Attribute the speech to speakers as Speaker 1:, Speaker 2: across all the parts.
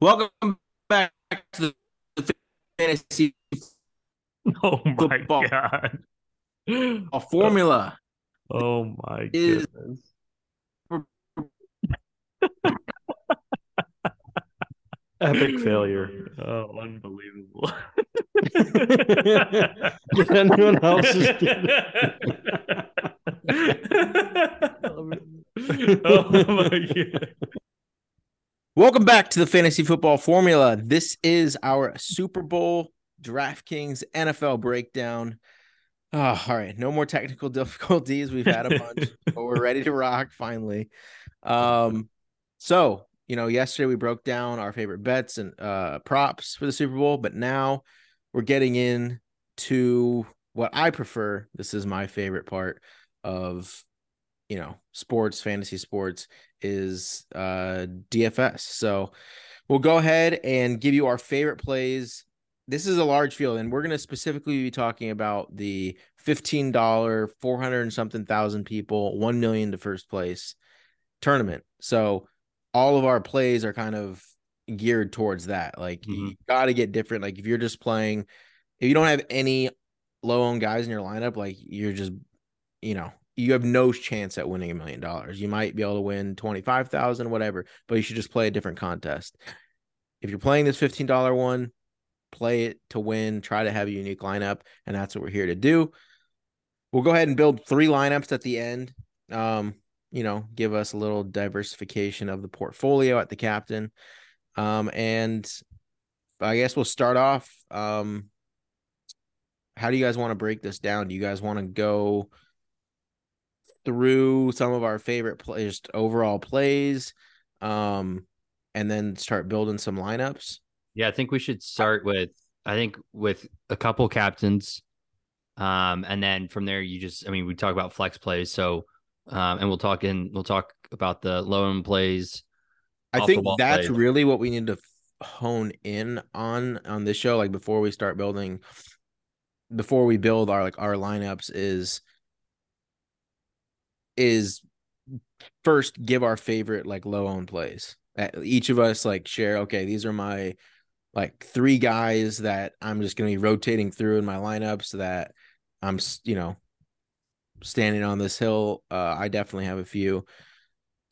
Speaker 1: Welcome back to the fantasy
Speaker 2: Oh my
Speaker 1: Football.
Speaker 2: god.
Speaker 1: A formula.
Speaker 2: Oh, oh my
Speaker 1: Is-
Speaker 2: goodness. Epic failure. Oh, unbelievable.
Speaker 3: Did anyone else just
Speaker 2: oh my god.
Speaker 1: Welcome back to the fantasy football formula. This is our Super Bowl DraftKings NFL breakdown. Oh, all right, no more technical difficulties. We've had a bunch, but we're ready to rock finally. Um, so you know, yesterday we broke down our favorite bets and uh props for the Super Bowl, but now we're getting in to what I prefer. This is my favorite part of you know sports, fantasy sports is uh DFS. So we'll go ahead and give you our favorite plays. This is a large field, and we're going to specifically be talking about the $15, 400 and something thousand people, 1 million to first place tournament. So all of our plays are kind of geared towards that. Like you
Speaker 2: Mhm.
Speaker 1: got to get different. Like if you're just playing, if you don't have any low owned guys in your lineup, like you're just, you know, you have no chance at winning a million dollars. You might be able to win 25,000, whatever, but you should just play a different contest. If you're playing this $15 one, play it to win, try to have a unique lineup, and that's what we're here to do. We'll go ahead and build three lineups at the end. Um, you know, give us a little diversification of the portfolio at the captain. Um, and I guess we'll start off. Um, how do you guys want to break this down? Do you guys want to go through some of our favorite plays, just overall plays, um, and then start building some lineups?
Speaker 4: Yeah, I think we should start with I think with a couple captains. Um, and then from there you just I mean, we talk about flex plays, so um, and we'll talk in we'll talk about the low end plays.
Speaker 1: I think that's
Speaker 4: plays.
Speaker 1: really what we need to hone in on on this show. Like before we start building, before we build our like our lineups is is first give our favorite like low owned plays. Each of us like share. Okay, these are my like three guys that I'm just gonna be rotating through in my lineups that I'm you know standing on this hill. Uh, I definitely have a few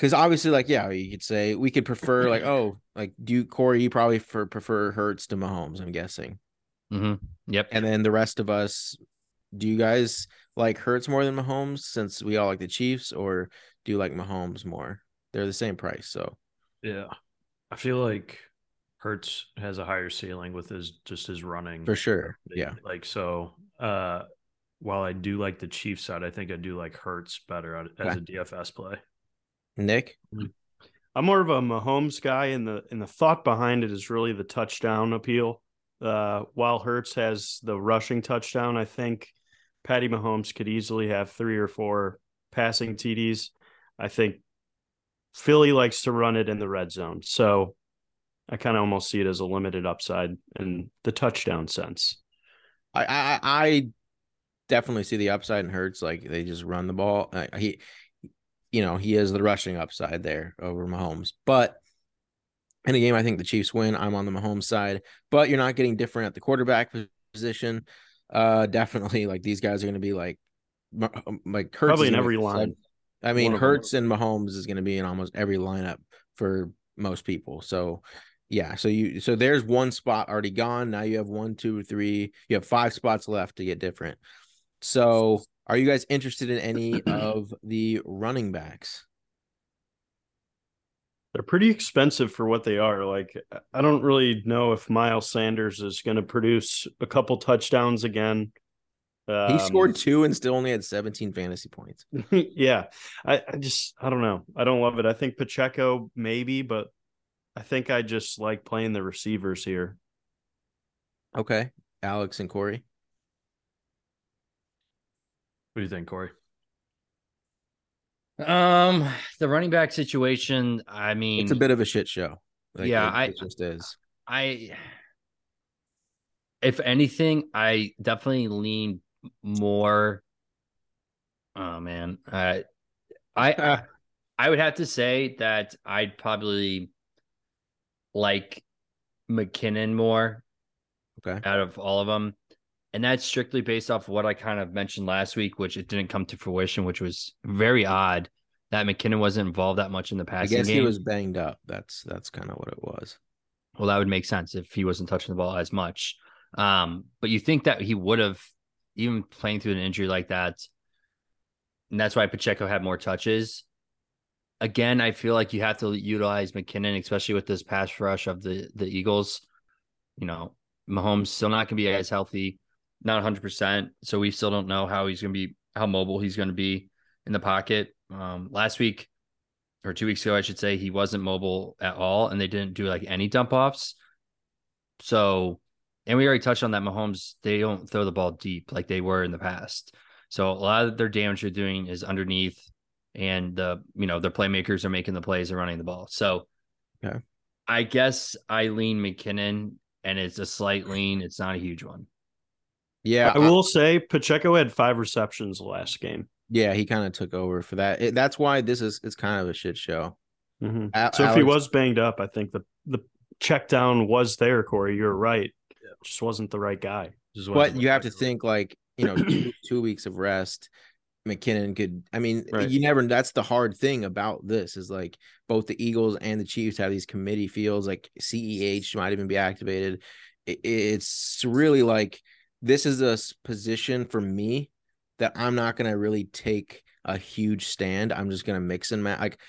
Speaker 1: because obviously, like, yeah, you could say we could prefer, like, oh, like, do you, Corey, you probably for, prefer Hurts to Mahomes, I'm guessing.
Speaker 4: hmm Yep.
Speaker 1: And then the rest of us, do you guys like Hurts more than Mahomes since we all like the Chiefs, or do you like Mahomes more? They're the same price. So,
Speaker 2: Yeah. I feel like Hurts has a higher ceiling with his just his running.
Speaker 1: for sure. Yeah.
Speaker 2: Like so uh while I do like the Chiefs side, I think I do like Hurts better as
Speaker 1: Okay.
Speaker 2: a DFS play.
Speaker 1: Nick,
Speaker 2: I'm more of a Mahomes guy, and the and the thought behind it is really the touchdown appeal. Uh, while Hurts has the rushing touchdown, I think Patty Mahomes could easily have three or four passing TDs. I think Philly likes to run it in the red zone, so I kind of almost see it as a limited upside in the touchdown sense.
Speaker 1: I, I, I definitely see the upside in Hurts. Like, they just run the ball. He, you know, he has the rushing upside there over Mahomes. But in a game, I think the Chiefs win. I'm on the Mahomes side, but you're not getting different at the quarterback position. Uh, definitely, like these guys are going to be like, Ma- like Hurts
Speaker 2: Probably in every line.
Speaker 1: sub- I mean. Hurts and Mahomes is going to be in almost every lineup for most people. So, yeah. So you, so there's one spot already gone. Now you have one, two, three. You have five spots left to get different. So, are you guys interested in any of the running backs?
Speaker 2: They're pretty expensive for what they are. Like, I don't really know if Miles Sanders is going to produce a couple touchdowns again.
Speaker 1: He
Speaker 2: Um,
Speaker 1: scored two and still only had 17 fantasy points.
Speaker 2: yeah, I, I just I don't know. I don't love it. I think Pacheco maybe, but I think I just like playing the receivers here.
Speaker 1: Okay. Alex and Corey.
Speaker 2: What do you think, Corey?
Speaker 4: Um, the running back situation. I mean,
Speaker 1: It's a bit of a shit show. Like,
Speaker 4: Yeah,
Speaker 1: it,
Speaker 4: I-
Speaker 1: it just is.
Speaker 4: I, if anything, I definitely lean more. Oh man, uh, I I, I would have to say that I'd probably like McKinnon more
Speaker 1: Okay.
Speaker 4: out of all of them. And that's strictly based off what I kind of mentioned last week, which it didn't come to fruition, which was very odd that McKinnon wasn't involved that much in the
Speaker 1: I
Speaker 4: passing
Speaker 1: guess
Speaker 4: game.
Speaker 1: he was banged up. That's that's kind of what it was.
Speaker 4: Well, that would make sense if he wasn't touching the ball as much. Um, but you think that he would have, even playing through an injury like that, and that's why Pacheco had more touches. Again, I feel like you have to utilize McKinnon, especially with this pass rush of the the Eagles. You know, Mahomes still not going to be as healthy, not 100. percent So we still don't know how he's going to be, how mobile he's going to be in the pocket. Um, last week, or two weeks ago, I should say, he wasn't mobile at all, and they didn't do like any dump offs. So, and we already touched on that. Mahomes, they don't throw the ball deep like they were in the past. So a lot of their damage they're doing is underneath, and the you know their playmakers are making the plays and running the ball. So,
Speaker 1: Okay.
Speaker 4: I guess I lean McKinnon, and it's a slight lean. It's not a huge one.
Speaker 1: Yeah,
Speaker 2: I will say Pacheco had five receptions last game.
Speaker 1: yeah, he kind of took over for that. It, that's why this is it's kind of a shit show.
Speaker 2: Mhm.
Speaker 1: A-
Speaker 2: So if he was banged up, I think the the check down was there, Corey. You're right. Just wasn't the right guy.
Speaker 3: Just
Speaker 1: but you have to
Speaker 3: looking
Speaker 1: think like you know two, two weeks of rest mckinnon could i mean
Speaker 2: Right.
Speaker 1: you never that's the hard thing about this is like both the eagles and the chiefs have these committee fields like ceh might even be activated It- it's really like this is a position for me that i'm not going to really take a huge stand i'm just going to mix and match like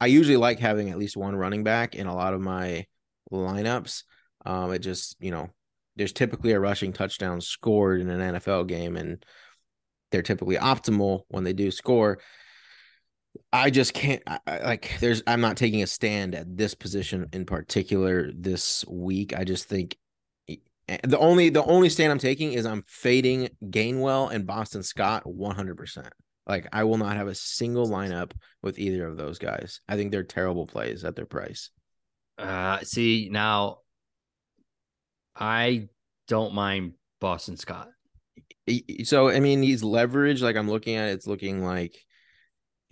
Speaker 1: i usually like having at least one running back in a lot of my lineups um it just you know there's typically a rushing touchdown scored in an NFL game, and they're typically optimal when they do score. I just can't I, like. There's I'm not taking a stand at this position in particular this week. I just think the only the only stand I'm taking is I'm fading Gainwell and Boston Scott 100. percent Like I will not have a single lineup with either of those guys. I think they're terrible plays at their price.
Speaker 4: Uh, see now, I don't mind Boston Scott.
Speaker 1: So I mean he's leveraged like I'm looking at it, it's looking like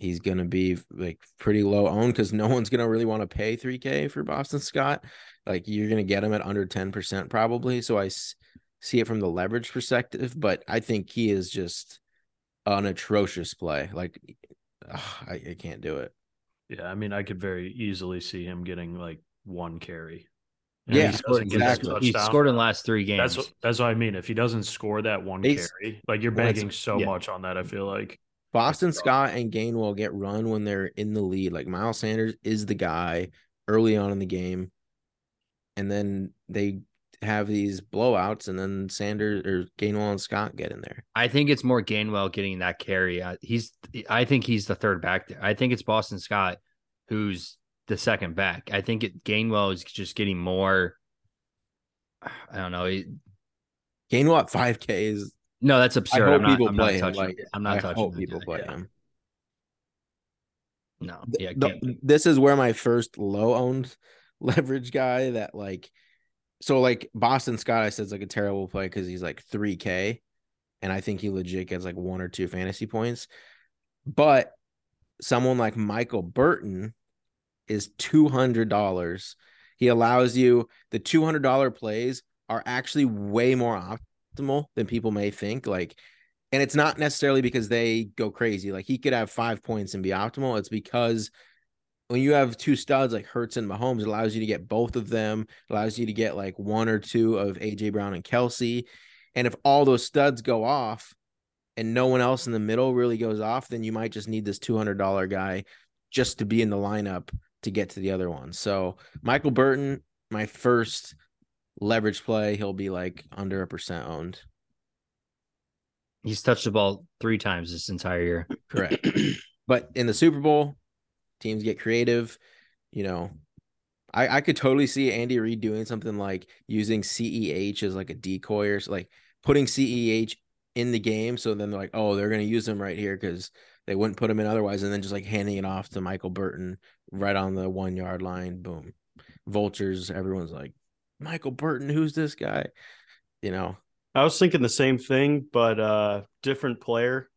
Speaker 1: he's gonna be like pretty low owned because no one's gonna really want to pay 3k for Boston Scott. Like you're gonna get him at under 10% probably. So I s- see it from the leverage perspective, but I think he is just an atrocious play. Like ugh, I, I can't do it.
Speaker 3: Yeah, I mean, I could very easily see him getting like one carry.
Speaker 1: Yeah,
Speaker 3: he doesn't get that
Speaker 1: exactly.
Speaker 4: He scored in the last three games.
Speaker 3: That's what, that's what I mean. If he doesn't score that one
Speaker 1: They s-
Speaker 3: carry, like you're
Speaker 1: Well,
Speaker 3: banking so
Speaker 1: yeah.
Speaker 3: much on that. I feel like
Speaker 1: Boston Scott and Gainwell get run when they're in the lead. Like Miles Sanders is the guy early on in the game, and then they have these blowouts, and then Sanders or Gainwell and Scott get in there.
Speaker 4: I think it's more Gainwell getting that carry. He's, I think he's the third back there. I think it's Boston Scott who's the second back. I think it Gainwell is just getting more. I don't know. he-
Speaker 1: Gainwell at five K is.
Speaker 4: No, that's
Speaker 1: I
Speaker 4: absurd.
Speaker 1: hope
Speaker 4: I'm not,
Speaker 1: people
Speaker 4: I'm not
Speaker 1: play him.
Speaker 4: touching.
Speaker 1: Like
Speaker 4: I'm not
Speaker 1: I
Speaker 4: touching.
Speaker 1: hope people play
Speaker 4: Yeah.
Speaker 1: him.
Speaker 4: No, yeah,
Speaker 1: the- this is where my first low owned leverage guy that like so like Boston Scott I said is like a terrible play because he's like 3k and I think he legit gets like one or two fantasy points. But someone like Michael Burton is $200. He allows you the $200 plays are actually way more optimal than people may think like and it's not necessarily because they go crazy. Like he could have five points and be optimal. It's because when you have two studs like Hurts and Mahomes, it allows you to get both of them, allows you to get like one or two of AJ Brown and Kelce. And if all those studs go off and no one else in the middle really goes off, then you might just need this $200 guy just to be in the lineup to get to the other one. So Michael Burton, my first leverage play, he'll be like under a percent owned.
Speaker 4: He's touched the ball three times this entire year.
Speaker 1: Correct. but in the Super Bowl, teams get creative. You know, I, I could totally see Andy Reid doing something like using CEH as like a decoy or like putting CEH in the game. So then they're like, oh, they're going to use him right here because they wouldn't put him in otherwise. And then just like handing it off to Michael Burton right on the one yard line. Boom. Vultures. Everyone's like, Michael Burton, who's this guy? You know,
Speaker 2: I was thinking the same thing, but uh different player.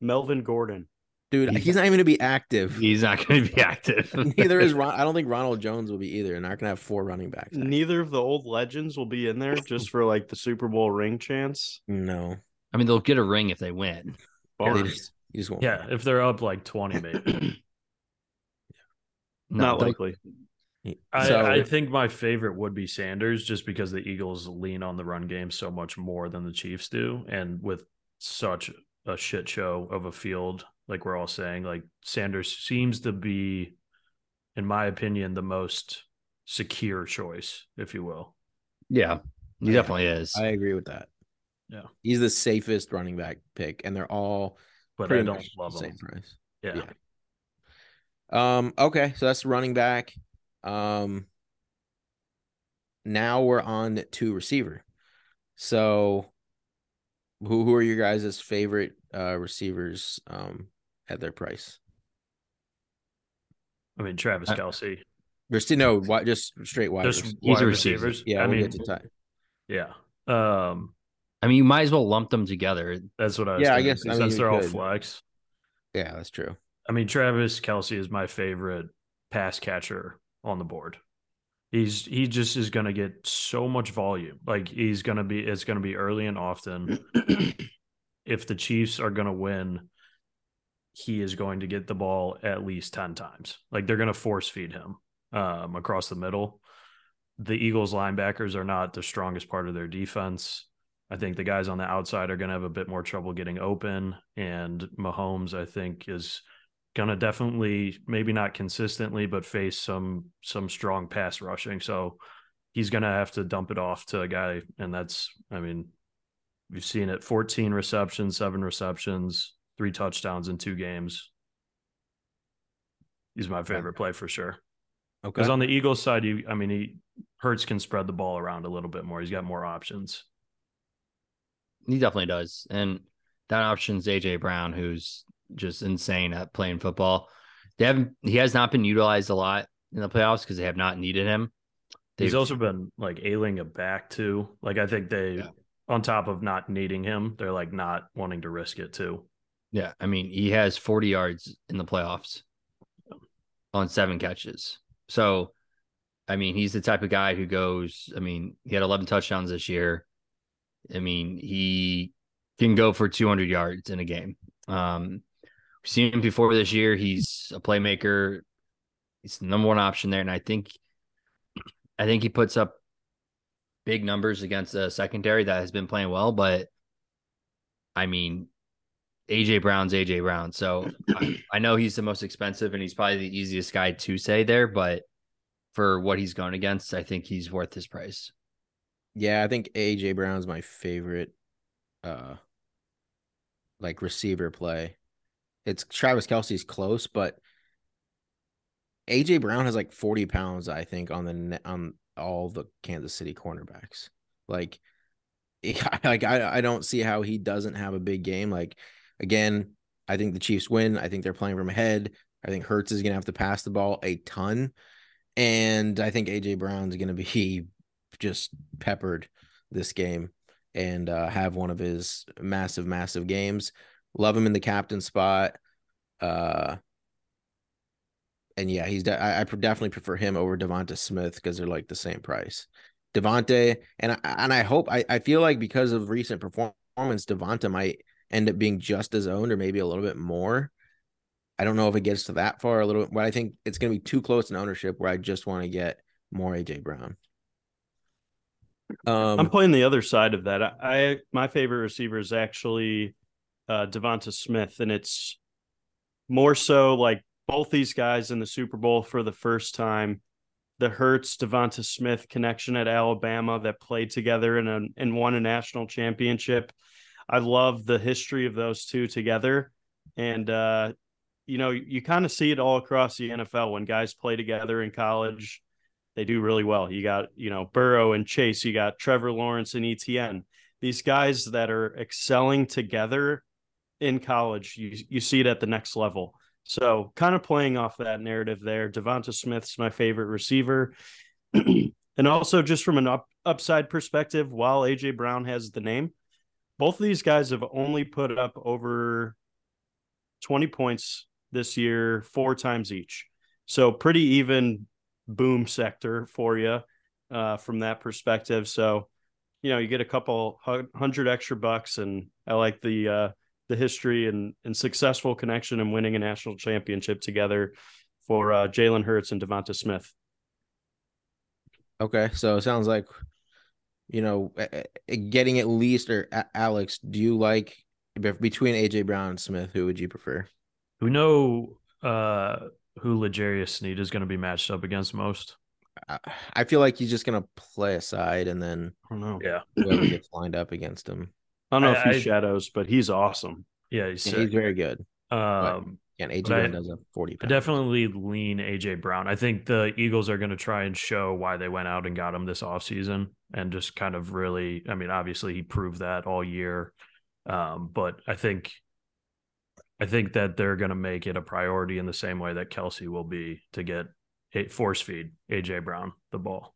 Speaker 2: Melvin Gordon.
Speaker 1: Dude,
Speaker 4: He's-
Speaker 1: he's, not even going to be active.
Speaker 4: He's not going to be active.
Speaker 1: Neither is Ron. I don't think Ronald Jones will be either. They're not going to have four running backs.
Speaker 2: Neither of the old legends will be in there just for like the Super Bowl ring chance.
Speaker 1: No.
Speaker 4: I mean, they'll get a ring if they win.
Speaker 1: They just, just won't.
Speaker 3: Yeah, if they're up like 20, maybe.
Speaker 4: No,
Speaker 2: Not
Speaker 4: they'll-
Speaker 2: likely.
Speaker 3: I,
Speaker 1: So-
Speaker 3: I think my favorite would be Sanders just because the Eagles lean on the run game so much more than the Chiefs do. And with such a shit show of a field, like we're all saying, like Sanders seems to be, in my opinion, the most secure choice, if you will.
Speaker 4: Yeah, he
Speaker 1: Yeah.
Speaker 4: definitely is.
Speaker 1: I agree with that.
Speaker 3: Yeah.
Speaker 1: He's the safest running back pick, and they're all
Speaker 3: But I don't love
Speaker 1: the same price.
Speaker 3: Yeah.
Speaker 1: yeah. Um, okay, so that's running back. Um now we're on to receiver. So who who are your guys' favorite uh receivers um at their price?
Speaker 3: I mean, Travis
Speaker 4: Uh,
Speaker 3: Kelce.
Speaker 1: Rece- no, why just straight wide.
Speaker 3: Just
Speaker 1: rec-
Speaker 4: He's
Speaker 3: wide
Speaker 4: a
Speaker 3: receivers.
Speaker 1: yeah,
Speaker 3: I
Speaker 1: we'll
Speaker 3: mean,
Speaker 1: get to tight.
Speaker 3: yeah. Um,
Speaker 4: I mean, you might as well lump them together.
Speaker 3: that's what I was
Speaker 1: Yeah, I
Speaker 3: thinking,
Speaker 1: guess- I mean,
Speaker 3: since they're all
Speaker 1: could.
Speaker 3: flex.
Speaker 1: Yeah, that's true.
Speaker 3: I mean, Travis Kelce is my favorite pass catcher on the board. He's he just is going to get so much volume. Like he's going to be it's going to be early and often. if the Chiefs are going to win, he is going to get the ball at least 10 times. Like they're going to force feed him um, across the middle. The Eagles linebackers are not the strongest part of their defense. I think the guys on the outside are going to have a bit more trouble getting open. And Mahomes, I think, is going to definitely, maybe not consistently, but face some some strong pass rushing. So he's going to have to dump it off to a guy. And that's, I mean, we've seen it 14 receptions, seven receptions, three touchdowns in two games. He's my favorite play for sure.
Speaker 1: Okay.
Speaker 3: Because on the Eagles side, you, I mean, he Hurts can spread the ball around a little bit more. He's got more options.
Speaker 4: He definitely does. And that option's AJ Brown, who's just insane at playing football. They haven't he has not been utilized a lot in the playoffs because they have not needed him.
Speaker 3: He's
Speaker 4: They've-
Speaker 3: also been like ailing a back too. Like I think they,
Speaker 4: Yeah.
Speaker 3: on top of not needing him, they're like not wanting to risk it too.
Speaker 4: Yeah, I mean, he has 40 yards in the playoffs on seven catches. So, I mean, he's the type of guy who goes, I mean, he had 11 touchdowns this year. I mean, he can go for 200 yards in a game. Um, seen him before this year. He's a playmaker. He's the number one option there. And I think, I think he puts up big numbers against a secondary that has been playing well, but I mean, AJ Brown's AJ Brown. So I, I know he's the most expensive and he's probably the easiest guy to say there, but for what he's going against, I think he's worth his price.
Speaker 1: Yeah, I think AJ Brown's my favorite uh like receiver play. It's Travis Kelce's close, but AJ Brown has like 40 pounds, I think, on the on all the Kansas City cornerbacks. Like, like I, I don't see how he doesn't have a big game. Like, again, I think the Chiefs win. I think they're playing from ahead. I think Hurts is gonna have to pass the ball a ton. And I think AJ Brown's gonna be just peppered this game and uh, have one of his massive, massive games. Love him in the captain spot. Uh, and yeah, he's de- I, I definitely prefer him over Devonta Smith because they're like the same price. Devonta and I, and I hope I, I feel like because of recent performance, Devonta might end up being just as owned or maybe a little bit more. I don't know if it gets to that far a little, bit, but I think it's going to be too close in ownership where I just want to get more AJ Brown. Um,
Speaker 2: I'm playing the other side of that. I, I my favorite receiver is actually uh Devonta Smith, and it's more so like both these guys in the Super Bowl for the first time. The Hurts Devonta Smith connection at Alabama that played together and and won a national championship. I love the history of those two together, and uh, you know you kind of see it all across the NFL when guys play together in college they do really well. You got, you know, Burrow and Chase, you got Trevor Lawrence and ETN. These guys that are excelling together in college, you you see it at the next level. So kind of playing off that narrative there. Devonta Smith's my favorite receiver. and also just from an up, upside perspective, while AJ Brown has the name, both of these guys have only put up over 20 points this year, four times each. So pretty even boom sector for you uh, from that perspective. So, you know, you get a couple hundred extra bucks, and I like the uh, the history and and successful connection and winning a national championship together for uh, Jalen Hurts and Devonta Smith.
Speaker 1: Okay, so it sounds like you know getting at least or Alex. Do you like between AJ Brown and Smith? Who would you prefer?
Speaker 3: We know uh, who L'Jarius Sneed is going to be matched up against most.
Speaker 1: I feel like he's just going to play aside and then
Speaker 2: I don't know.
Speaker 3: Yeah,
Speaker 1: whoever gets lined up against him.
Speaker 2: I don't know I, if he I, shadows, but he's awesome.
Speaker 3: Yeah, he's,
Speaker 1: yeah, he's very good.
Speaker 3: Um,
Speaker 1: yeah, AJ Brown does a forty.
Speaker 3: I definitely lean AJ Brown. I think the Eagles are going to try and show why they went out and got him this offseason and just kind of really. I mean, obviously he proved that all year, um, but I think, I think that they're going to make it a priority in the same way that Kelce will be to get a force feed AJ Brown the ball,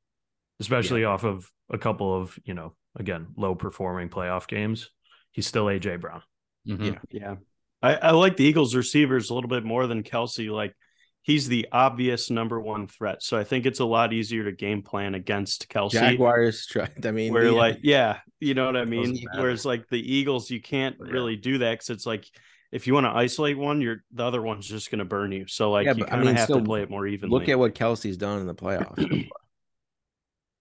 Speaker 3: especially yeah. off of a couple of you know again low performing playoff games. He's still AJ Brown.
Speaker 2: Mm-hmm. Yeah, yeah. I, I like the Eagles receivers a little bit more than Kelce. Like he's the obvious number one threat. So I think it's a lot easier to game plan against Kelce.
Speaker 1: Jaguars tried. I mean,
Speaker 2: where yeah. like, yeah, you know what I mean? Whereas like the Eagles, you can't yeah. really do that because it's like if you want to isolate one, you're the other one's just going to burn you. So like yeah, you kind of I mean, have to play it more evenly.
Speaker 1: Look at what Kelce's done in the playoffs.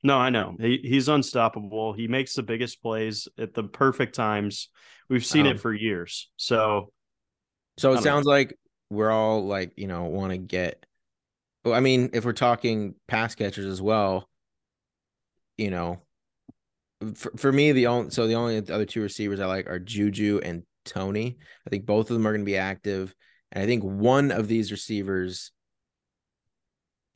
Speaker 2: no, I know he, he's unstoppable. He makes the biggest plays at the perfect times. We've seen um, it for years. So
Speaker 1: so it sounds know. like we're all like, you know, want to get. Well, I mean, if we're talking pass catchers as well, you know, for, for me, the only so the only other two receivers I like are Juju and Toney. I think both of them are going to be active, and I think one of these receivers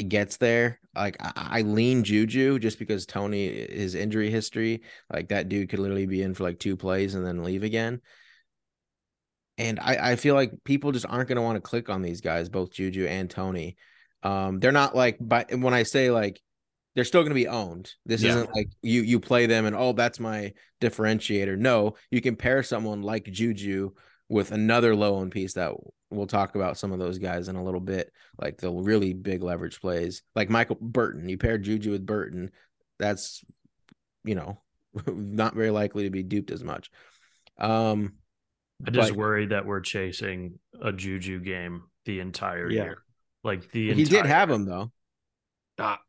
Speaker 1: gets there. Like I, I lean Juju just because Toney his injury history, like that dude could literally be in for like two plays and then leave again. And I, I feel like people just aren't going to want to click on these guys, both Juju and Toney. Um, they're not like, but when I say like, they're still going to be owned. This yeah. isn't like you you play them and oh that's my differentiator. No, you can pair someone like Juju with another low owned piece that we'll talk about some of those guys in a little bit, like the really big leverage plays, like Michael Burton. You pair Juju with Burton, that's you know not very likely to be duped as much. Um,
Speaker 3: I just worry that we're chasing a Juju game the entire yeah. year. Like the he
Speaker 1: did have him though.
Speaker 2: Ah,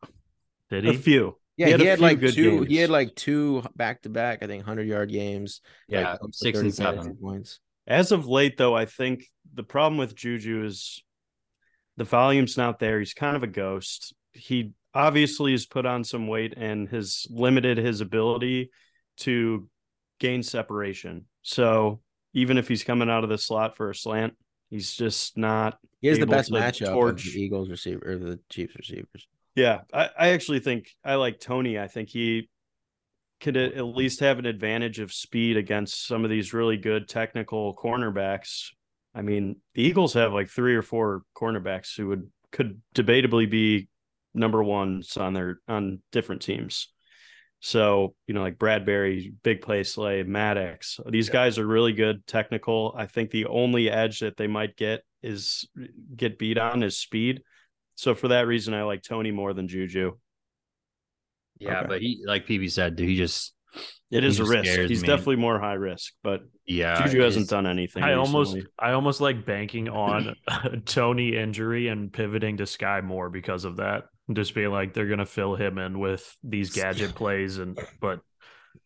Speaker 3: did he?
Speaker 2: A few.
Speaker 1: Yeah, he had, he had like two. Games. He had like two back to back. I think hundred yard games.
Speaker 4: Yeah, like six and seven points.
Speaker 2: As of late, though, I think the problem with Juju is the volume's not there. He's kind of a ghost. He obviously has put on some weight and has limited his ability to gain separation. So even if he's coming out of the slot for a slant, he's just not.
Speaker 1: He has the best matchup torch. of the Eagles receiver or the Chiefs receivers.
Speaker 2: Yeah, I, I actually think I like Toney. I think he could at least have an advantage of speed against some of these really good technical cornerbacks. I mean, the Eagles have like three or four cornerbacks who would could debatably be number ones on their on different teams. So, you know, like Bradberry, big play slay, Maddox, these yeah. guys are really good technical. I think the only edge that they might get is get beat on is speed. So for that reason, I like Toney more than Juju.
Speaker 4: Yeah, okay. but he like PB said, do he just
Speaker 2: it is a risk. He's me. definitely more high risk, but
Speaker 4: yeah,
Speaker 2: Juju hasn't done anything.
Speaker 3: I recently. almost I almost like banking on Toney injury and pivoting to Skyy Moore because of that just being like they're gonna fill him in with these gadget plays and but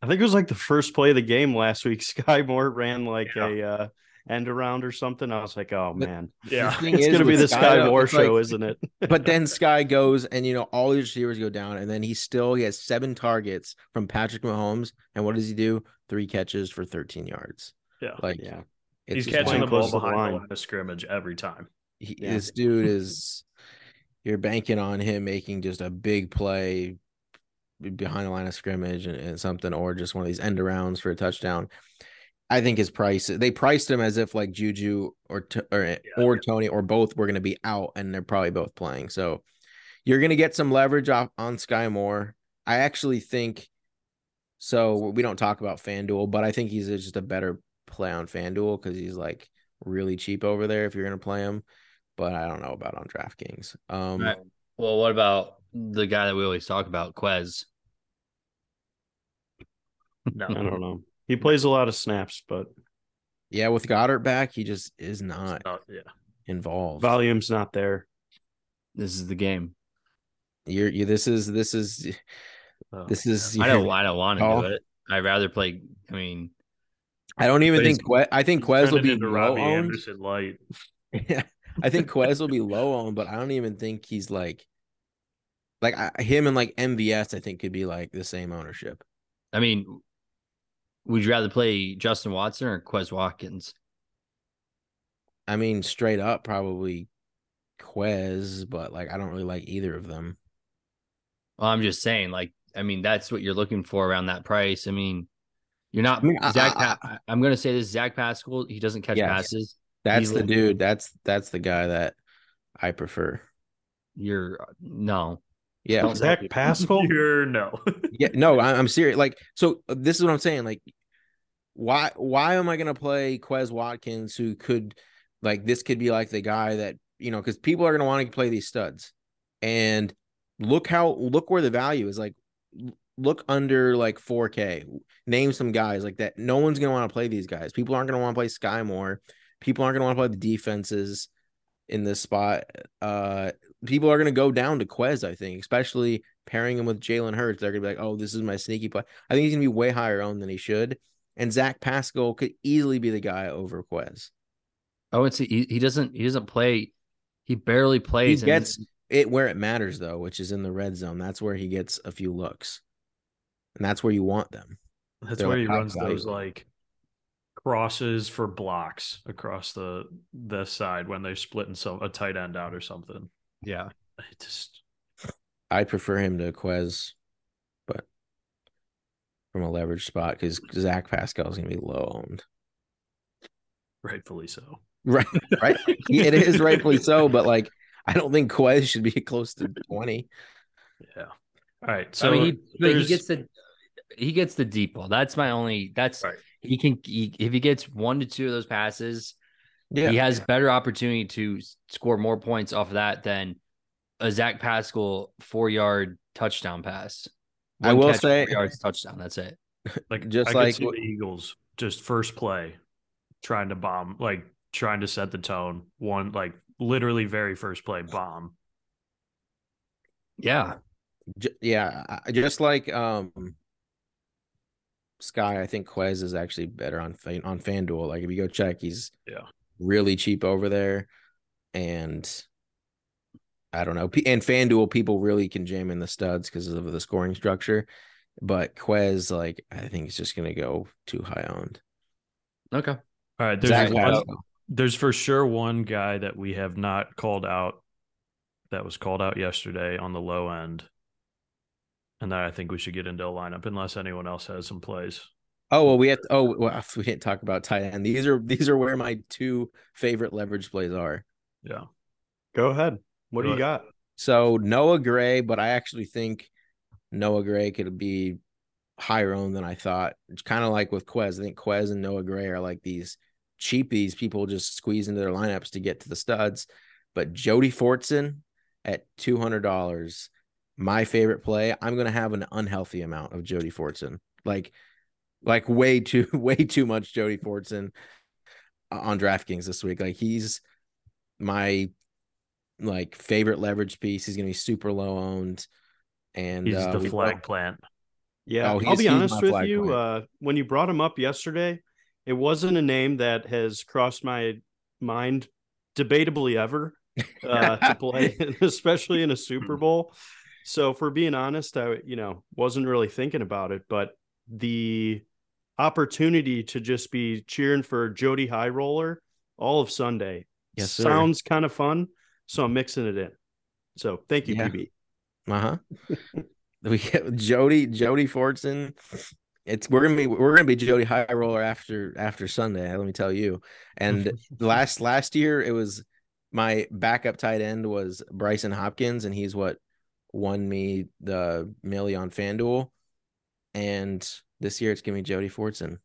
Speaker 2: I think it was like the first play of the game last week. Skyy Moore ran like yeah. a uh, end around or something. I was like, oh man,
Speaker 3: yeah,
Speaker 2: it's gonna be the Sky, Skyy Moore show, like, isn't it?
Speaker 1: but then Skyy goes and you know all his receivers go down, and then he still he has seven targets from Patrick Mahomes, and what does he do? Three catches for 13 yards.
Speaker 3: Yeah,
Speaker 1: like yeah,
Speaker 3: he's catching the ball behind the line. the line of scrimmage every time.
Speaker 1: He, yeah. This dude is you're banking on him making just a big play behind the line of scrimmage and, and something, or just one of these end arounds for a touchdown. I think his price they priced him as if like Juju or or yeah, or yeah. Toney or both were going to be out and they're probably both playing. So you're going to get some leverage off on Skyy Moore. I actually think so we don't talk about FanDuel, but I think he's just a better play on FanDuel cuz he's like really cheap over there if you're gonna play him, but I don't know about on DraftKings. Um,
Speaker 4: Right. Well, what about the guy that we always talk about, Quez?
Speaker 3: No,
Speaker 2: I don't know. He plays a lot of snaps, but
Speaker 1: yeah, with Goedert back, he just is not
Speaker 3: Oh, yeah.
Speaker 1: involved.
Speaker 2: volume's not there.
Speaker 4: This is the game.
Speaker 1: You're you. This is this is
Speaker 3: Oh,
Speaker 1: this is.
Speaker 4: I don't. I don't want to
Speaker 1: Oh.
Speaker 4: do it. I'd rather play. I mean,
Speaker 1: I don't even think. Que- I think Quez will be
Speaker 3: into
Speaker 1: low
Speaker 3: Robbie
Speaker 1: owned.
Speaker 3: Anderson light.
Speaker 1: Yeah, I think Quez will be low owned, but I don't even think he's like, like I, him and like MVS. I think could be like the same ownership.
Speaker 4: I mean, would you rather play Justin Watson or Quez Watkins?
Speaker 1: I mean, straight up, probably Quez, but like I don't really like either of them.
Speaker 4: Well, I'm just saying, like, I mean, that's what you're looking for around that price. I mean, you're not
Speaker 1: I mean, I-
Speaker 4: Zach.
Speaker 1: I-
Speaker 4: Pa- I'm going to say this: Zach Pascal. He doesn't catch
Speaker 1: Yes.
Speaker 4: passes.
Speaker 1: That's
Speaker 4: He's
Speaker 1: the
Speaker 4: like-
Speaker 1: dude. That's that's the guy that I prefer.
Speaker 4: You're no.
Speaker 1: Yeah,
Speaker 2: Zach Pascal?
Speaker 3: You're no.
Speaker 1: yeah. No, I, I'm serious. Like, so this is what I'm saying. Like, why why am I gonna play Quez Watkins, who could like this could be like the guy that you know because people are gonna want to play these studs, and look how look where the value is. Like, look under like 4K. Name some guys like that. No one's gonna want to play these guys. People aren't gonna want to play Skyy Moore. People aren't gonna want to play the defenses in this spot. Uh, people are gonna go down to Quez. I think, especially pairing him with Jalen Hurts. They're gonna be like, oh, this is my sneaky play. I think he's gonna be way higher owned than he should. And Zach Pascal could easily be the guy over Quez.
Speaker 4: I would say he, he doesn't. He doesn't play. He barely
Speaker 1: He
Speaker 4: plays. and
Speaker 1: gets it where it matters though, which is in the red zone. That's where he gets a few looks, and that's where you want them.
Speaker 3: That's
Speaker 1: They're
Speaker 3: where
Speaker 1: like
Speaker 3: he
Speaker 1: top
Speaker 3: runs those like crosses for blocks across the the side when they're splitting some a tight end out or something.
Speaker 4: yeah.
Speaker 3: It just
Speaker 1: I prefer him to Quez, but from a leverage spot because Zach Pascal is gonna be low owned.
Speaker 3: rightfully so.
Speaker 1: Right, right. it is rightfully so, but like I don't think Quez should be close to twenty.
Speaker 3: Yeah. All right. So
Speaker 4: I mean, he, he gets the he gets the deep ball. That's my only. That's
Speaker 3: Right.
Speaker 4: he can he, if he gets one to two of those passes,
Speaker 1: Yeah,
Speaker 4: he has better opportunity to score more points off of that than a Zach Pascal four yard touchdown pass.
Speaker 1: I will
Speaker 4: catch,
Speaker 1: say-
Speaker 4: four yards touchdown. That's it.
Speaker 3: like
Speaker 1: just
Speaker 3: I
Speaker 1: like
Speaker 3: could see
Speaker 1: what-
Speaker 3: the Eagles just first play trying to bomb, like trying to set the tone. One like literally very first play bomb.
Speaker 4: Yeah,
Speaker 1: J- yeah, just like um Sky, I think Quez is actually better on Fan- on FanDuel. Like if you go check, he's
Speaker 3: Yeah.
Speaker 1: really cheap over there, and I don't know. And FanDuel, people really can jam in the studs because of the scoring structure. But Quez, like I think it's just gonna go too high owned.
Speaker 4: okay.
Speaker 3: All right. There's
Speaker 1: Zach
Speaker 3: one, there's for sure one guy that we have not called out that was called out yesterday on the low end. And that I think we should get into a lineup unless anyone else has some plays.
Speaker 1: Oh well, we have. To, oh well, we didn't talk about tight end. These are these are where my two favorite leverage plays are.
Speaker 3: Yeah.
Speaker 2: Go ahead. What do you got?
Speaker 1: So Noah Gray, but I actually think Noah Gray could be higher owned than I thought. It's kind of like with Quez. I think Quez and Noah Gray are like these cheapies people just squeeze into their lineups to get to the studs. But Jody Fortson at two hundred dollars, my favorite play. I'm gonna have an unhealthy amount of Jody Fortson, like like way too way too much Jody Fortson uh, on DraftKings this week. Like he's my like favorite leverage piece. He's gonna be super low owned, and
Speaker 3: He's
Speaker 1: uh,
Speaker 3: the
Speaker 1: we
Speaker 3: flag plant.
Speaker 2: Yeah,
Speaker 1: Oh,
Speaker 2: I'll be honest with you. Uh, when you brought him up yesterday, it wasn't a name that has crossed my mind debatably ever uh, to play, especially in a Super Bowl. So, for being honest, I you know wasn't really thinking about it, but the opportunity to just be cheering for Jody High Roller all of Sunday
Speaker 1: Yes,
Speaker 2: sounds kind of fun. So I'm mixing it in. So thank you,
Speaker 1: Yeah.
Speaker 2: PB.
Speaker 1: Uh huh. we get Jody Jody Fortson. It's we're gonna be we're gonna be Jody High Roller after after Sunday. Let me tell you. And last last year it was my backup tight end was Brycen Hopkins, and he's what won me the millie on FanDuel. And this year it's gonna be Jody Fortson.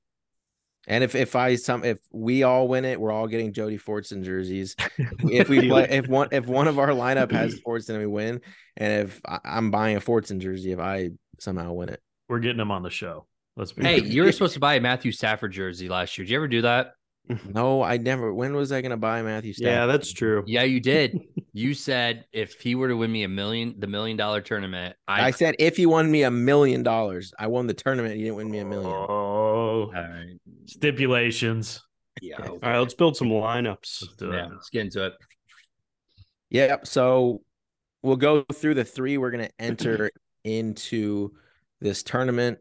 Speaker 1: And if if I some if we all win it, we're all getting Jody Fortson jerseys. if we play if one if one of our lineup has Fortson and we win, and if I, I'm buying a Fortson jersey if I somehow win it.
Speaker 3: We're getting him on the show. Let's be
Speaker 4: Hey, you were supposed to buy a Matthew Stafford jersey last year. Did you ever do that?
Speaker 1: No, I never. When was I gonna buy Matthew Stafford?
Speaker 2: Yeah, that's true.
Speaker 4: Yeah, you did. you said if he were to win me a million, the million dollar tournament, I,
Speaker 1: I said if he won me a million dollars, I won the tournament. He didn't win me a million.
Speaker 3: Oh,
Speaker 4: All right.
Speaker 3: stipulations.
Speaker 4: Yeah.
Speaker 2: All right, let's build some lineups.
Speaker 3: Let's do
Speaker 4: Yeah,
Speaker 3: it.
Speaker 4: let's get into it.
Speaker 1: Yep. So we'll go through the three we're gonna enter into this tournament.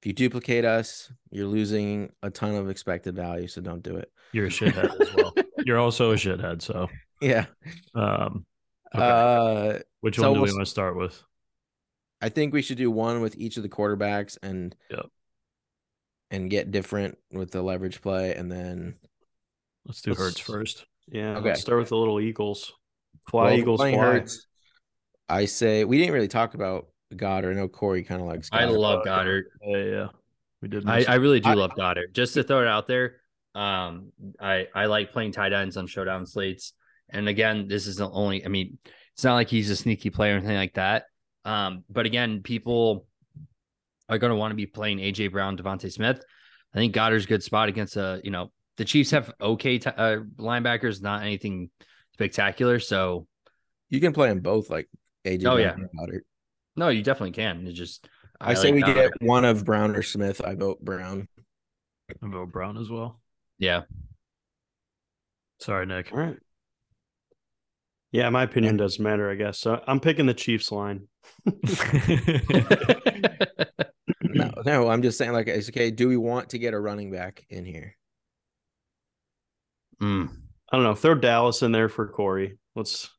Speaker 1: If you duplicate us, you're losing a ton of expected value. So don't do it.
Speaker 3: You're a shithead as well. You're also a shithead. So,
Speaker 1: Yeah.
Speaker 3: um, okay.
Speaker 1: Uh,
Speaker 3: which
Speaker 1: so
Speaker 3: one do we
Speaker 1: we'll-
Speaker 3: want to start with?
Speaker 1: I think we should do one with each of the quarterbacks and
Speaker 3: Yep.
Speaker 1: And get different with the leverage play, and then
Speaker 3: Let's do
Speaker 1: Let's-
Speaker 3: Hurts first.
Speaker 2: Yeah,
Speaker 1: Okay.
Speaker 2: let's start with the little Eagles. Fly
Speaker 1: well,
Speaker 2: Eagles,
Speaker 1: playing
Speaker 2: fly.
Speaker 1: Hurts, I say we didn't really talk about Goedert. I know Corey kind of likes.
Speaker 4: I
Speaker 1: Goedert.
Speaker 4: love Goedert.
Speaker 3: Yeah, yeah. We did.
Speaker 4: I, I really do
Speaker 1: I-
Speaker 4: love Goedert. Just to throw it out there, um, I I like playing tight ends on showdown slates. And again, this is the only. I mean, it's not like he's a sneaky player or anything like that. Um, but again, people are going to want to be playing AJ Brown, Devonta Smith. I think Goedert's a good spot against a. You know, the Chiefs have okay t- uh, linebackers, not anything spectacular. So
Speaker 1: You can play them both, like AJ.
Speaker 4: Oh,
Speaker 1: Brown
Speaker 4: yeah.
Speaker 1: and Goedert.
Speaker 4: no, you definitely can. It just
Speaker 1: I, say
Speaker 4: like
Speaker 1: we
Speaker 4: Goedert.
Speaker 1: get one of Brown or Smith. I vote Brown.
Speaker 3: I vote Brown as well.
Speaker 4: yeah.
Speaker 3: Sorry, Nick.
Speaker 2: All right. Yeah, my opinion doesn't matter, I guess. So I'm picking the Chiefs line.
Speaker 1: No, I'm just saying, like, it's okay. Do we want to get a running back in here?
Speaker 4: Mm.
Speaker 2: I don't know. Throw Dallas in there for Corey. Let's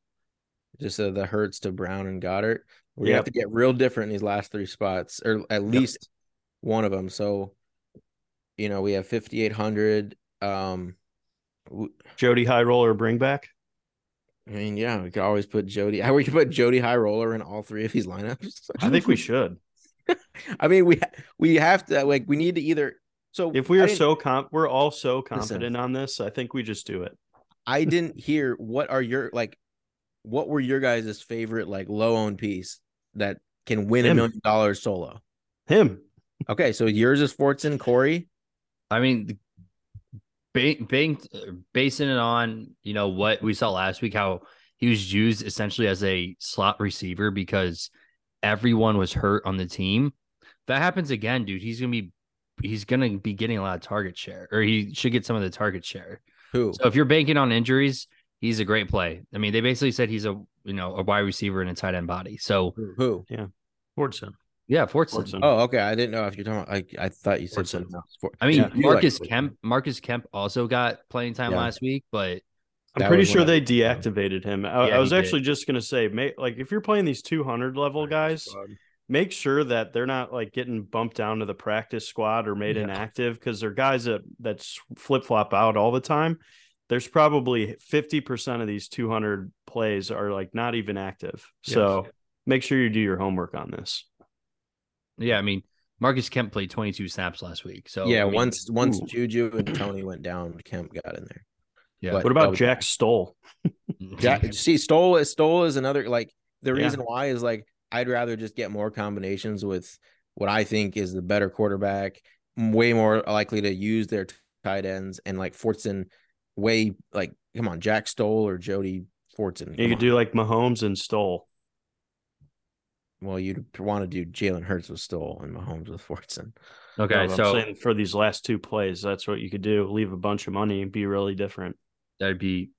Speaker 1: Just uh, the Hurts to Brown and Goedert. We're gonna have to get real different in these last three spots, or at least one of them. So, you know, we have 5,800. Um, w-
Speaker 2: Jody High Roller bring back.
Speaker 1: I mean, yeah, we could always put Jody. How we could put Jody High Roller in all three of these lineups.
Speaker 2: I think we should.
Speaker 1: I mean, we we have to like we need to either. So
Speaker 2: If we are so comp, we're all so confident on this. I think we just do it.
Speaker 1: I didn't hear what are your like, what were your guys' favorite like low owned piece that can win a million dollars solo?
Speaker 2: Him.
Speaker 1: Okay, so yours is Fortson, Corey.
Speaker 4: I mean, ba- bank, basing it on you know what we saw last week, how he was used essentially as a slot receiver because everyone was hurt on the team. That happens again, dude. He's gonna be he's gonna be getting a lot of target share, or he should get some of the target share.
Speaker 1: Who?
Speaker 4: So if you're banking on injuries, he's a great play. I mean, they basically said he's a you know a wide receiver in a tight end body. So
Speaker 1: Who?
Speaker 3: Fortson.
Speaker 4: yeah, Fortson.
Speaker 2: Yeah, Fortson.
Speaker 1: Oh, okay. I didn't know if you're talking about. Like, I thought you said
Speaker 2: Fortson.
Speaker 1: something else.
Speaker 4: I mean,
Speaker 1: Yeah, you like
Speaker 4: Marcus Kemp. Marcus Kemp also got playing time
Speaker 1: Yeah.
Speaker 4: last week, but
Speaker 2: I'm
Speaker 1: That
Speaker 2: pretty sure they deactivated him. I,
Speaker 4: Yeah,
Speaker 2: I was
Speaker 4: he
Speaker 2: actually just gonna say, may, like if you're playing these 200 level guys, make sure that they're not like getting bumped down to the practice squad or made
Speaker 3: Yeah.
Speaker 2: inactive because they're guys that that flip flop out all the time. There's probably 50% of these 200 plays are like not even active. So make sure you do your homework on this.
Speaker 4: Yeah, I mean, Marcus Kemp played 22 snaps last week. So
Speaker 1: yeah,
Speaker 4: I mean,
Speaker 1: once once
Speaker 2: ooh.
Speaker 1: Juju and Toney went down, Kemp got in there.
Speaker 4: Yeah.
Speaker 1: but-
Speaker 2: What about
Speaker 1: Oh,
Speaker 2: Jack Stoll?
Speaker 1: Yeah, see, Stoll is Stoll is another like the
Speaker 2: Yeah.
Speaker 1: reason why is like I'd rather just get more combinations with what I think is the better quarterback, way more likely to use their t- tight ends, and like Fortson, way like come on, Jack Stoll or Jody Fortson.
Speaker 2: You could
Speaker 1: on.
Speaker 2: do like Mahomes and Stoll.
Speaker 1: well, you'd want to do Jalen Hurts with Stoll and Mahomes with Fortson.
Speaker 4: okay,
Speaker 2: No, but I'm
Speaker 4: so
Speaker 2: saying for these last two plays, that's what you could do. Leave a bunch of money and be really different.
Speaker 4: That'd be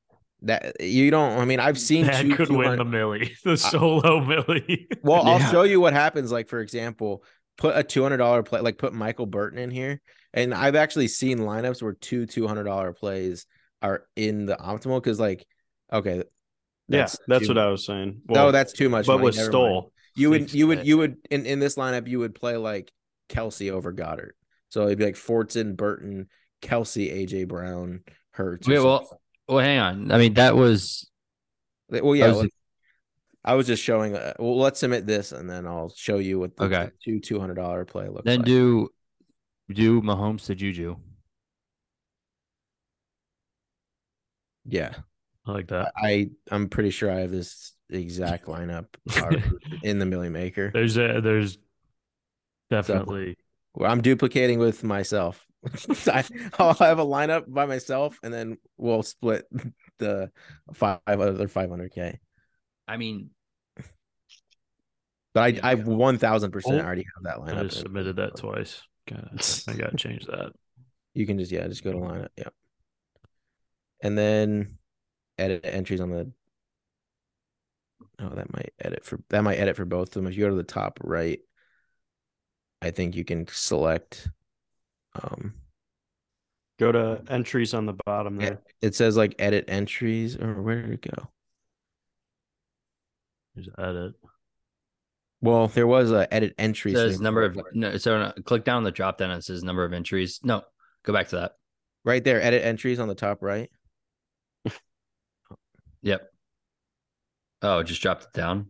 Speaker 1: That you don't. I mean, I've seen
Speaker 3: That
Speaker 1: two
Speaker 3: could win
Speaker 1: 200
Speaker 3: the Millie, the solo Millie.
Speaker 1: Well, I'll show you what happens. Like, for example, put a two hundred dollar play, like put Michael Burton in here, and I've actually seen lineups where two two hundred dollar plays are in the optimal because, like, okay,
Speaker 2: yeah, that's
Speaker 1: too-
Speaker 2: what I was saying.
Speaker 1: Oh, no, that's too much.
Speaker 2: but
Speaker 1: money,
Speaker 2: with
Speaker 1: never mind.
Speaker 2: Stoll,
Speaker 1: you would you would you would in in this lineup you would play like Kelce over Goedert, so it'd be like Fortson, Burton, Kelce, AJ Brown, Hurts. or
Speaker 4: Wait, well,
Speaker 1: something.
Speaker 4: Well, hang on. I mean, that was
Speaker 1: well, yeah.
Speaker 4: was-
Speaker 1: let's- I was just showing. Uh, well, let's submit this, and then I'll show you what the
Speaker 4: Okay.
Speaker 1: two two hundred dollar play looks
Speaker 4: then
Speaker 1: like.
Speaker 4: do Do Mahomes to Juju.
Speaker 1: Yeah,
Speaker 3: I like that.
Speaker 1: I I'm pretty sure I have this exact lineup in the Millie Maker.
Speaker 3: There's a there's definitely
Speaker 1: Well, I'm duplicating with myself. I, I'll have a lineup by myself, and then we'll split the five other 500k.
Speaker 4: I mean,
Speaker 1: But I
Speaker 4: Yeah.
Speaker 1: I 1000 percent
Speaker 3: Oh,
Speaker 1: already have that lineup.
Speaker 3: I
Speaker 1: lineup.
Speaker 3: just submitted that twice. God, I gotta change that.
Speaker 1: You can just yeah, just go to lineup. Yeah. And then edit entries on the Oh, that might edit for that might edit for both of them. If you go to the top right, I think you can select um
Speaker 2: Go to entries on the bottom there.
Speaker 1: it says like edit entries or where did it go?
Speaker 3: There's edit.
Speaker 1: Well, there was a edit entries.
Speaker 4: it says number of no. So uh, click down the drop down. and It says number of entries. No, go back to that.
Speaker 1: right there, edit entries on the top right.
Speaker 4: Yep. Oh, just dropped it down.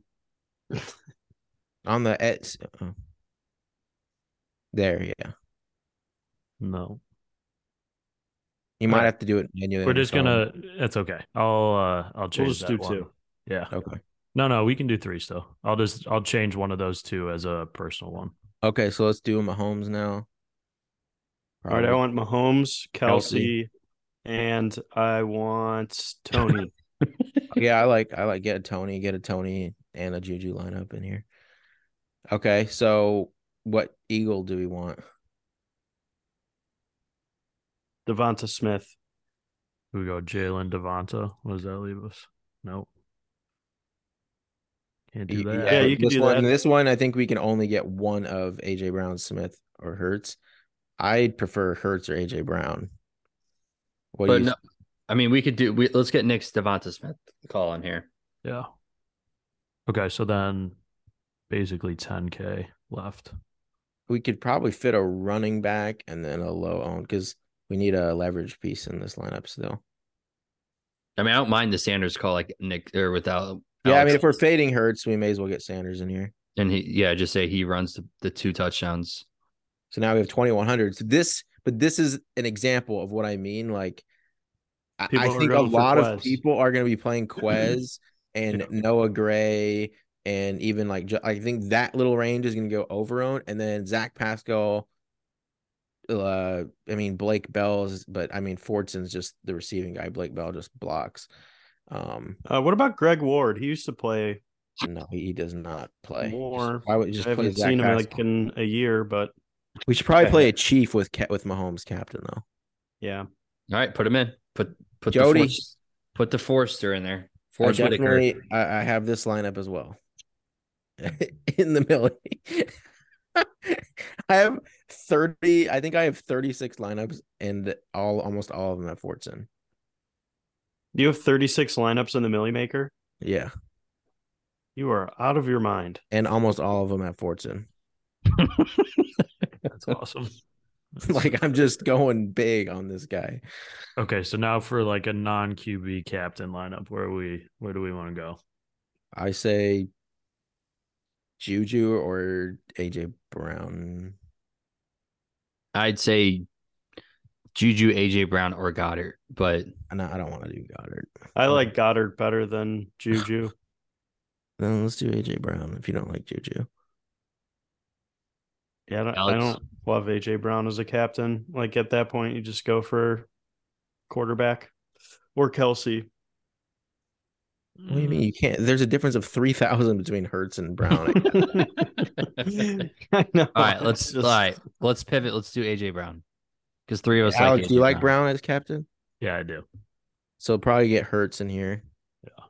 Speaker 1: On the ed oh. there, yeah.
Speaker 3: No,
Speaker 1: You might have to do it manually.
Speaker 3: we're just
Speaker 1: phone.
Speaker 3: gonna. It's okay. I'll uh I'll change We'll
Speaker 2: just
Speaker 3: that
Speaker 2: do
Speaker 3: one.
Speaker 2: two.
Speaker 3: Yeah.
Speaker 1: Okay.
Speaker 3: No, no, we can do three still. I'll just I'll change one of those two as a personal one.
Speaker 1: Okay, so let's do Mahomes now.
Speaker 2: All right, I want Mahomes,
Speaker 1: Kelce.
Speaker 2: Kelce, and I want Toney.
Speaker 1: Yeah, I like I like get a Toney, get a Toney and a Juju lineup in here. Okay, so what Eagle do we want?
Speaker 2: Devonta Smith.
Speaker 3: We go Jalen Devonta. What does that leave us? Nope. Can't do that.
Speaker 2: Yeah, you can
Speaker 1: this
Speaker 2: do
Speaker 1: one,
Speaker 2: that.
Speaker 1: This one, I think we can only get one of AJ Brown, Smith, or Hurts. I'd prefer Hurts or AJ Brown. What do
Speaker 4: but
Speaker 1: you
Speaker 4: no, I mean, we could do. We, let's get Nick's Devonta Smith call in here.
Speaker 3: Yeah. Okay, so then basically 10k left.
Speaker 1: we could probably fit a running back and then a low own because we need a leverage piece in this lineup still.
Speaker 4: I mean, I don't mind the Sanders call, like Nick or without.
Speaker 1: Yeah, I mean, if we're fading Hurts, we may as well get Sanders in here.
Speaker 4: and he, yeah, just say he runs the, the two touchdowns.
Speaker 1: So now we have 2100. So this, but this is an example of what I mean. Like, I,
Speaker 2: People
Speaker 1: I think a lot of people are going to be playing Quez and
Speaker 3: Yeah.
Speaker 1: Noah Gray, and even like I think that little range is going to go over owned, and then Zach Pascal. Uh, I mean Blake Bell's, but I mean Fortson's just the receiving guy. Blake Bell just blocks. Um,
Speaker 2: Uh, what about Greg Ward? He used to play
Speaker 1: no, he, he does not play. Just-
Speaker 2: more.
Speaker 1: Why would you just
Speaker 2: I haven't seen him like in a year, but
Speaker 1: We should probably play a chief with Ca- with Mahomes captain though.
Speaker 2: yeah.
Speaker 4: All right, put him in. Put put
Speaker 1: Jody.
Speaker 4: The Forst- put the Forster in there.
Speaker 1: I
Speaker 4: Whitaker.
Speaker 1: definitely I, I have this lineup as well. In the millie. I have 30, I think I have 36 lineups and all almost all of them at Fortson.
Speaker 2: Do you have 36 lineups in the Millie Maker.
Speaker 1: Yeah.
Speaker 2: You are out of your mind.
Speaker 1: And almost all of them at Fortson.
Speaker 3: That's awesome.
Speaker 1: like I'm just going big on this guy.
Speaker 3: Okay, so now for like a non QB captain lineup, where we where do we want to go?
Speaker 1: I say Juju or AJ Brown.
Speaker 4: I'd say Juju, AJ Brown, or Goedert, but
Speaker 1: No, I don't want to do Goedert.
Speaker 2: I like Goedert better than Juju.
Speaker 1: Then let's do AJ Brown if you don't like Juju.
Speaker 2: Yeah, I don't, I
Speaker 4: Alex?
Speaker 2: don't love AJ Brown as a captain. Like at that point, you just go for quarterback or Kelce.
Speaker 1: What do you mean mm. you can't? There's a difference of three thousand between Hurts and Brown. I.
Speaker 2: I know.
Speaker 4: all right, let's
Speaker 2: Just-
Speaker 4: all right, let's pivot. Let's do AJ Brown because three of us
Speaker 1: Alex,
Speaker 4: like
Speaker 1: do you
Speaker 4: AJ
Speaker 1: like Brown as captain?
Speaker 3: Yeah, I do.
Speaker 1: So probably get Hurts in here.
Speaker 3: Yeah.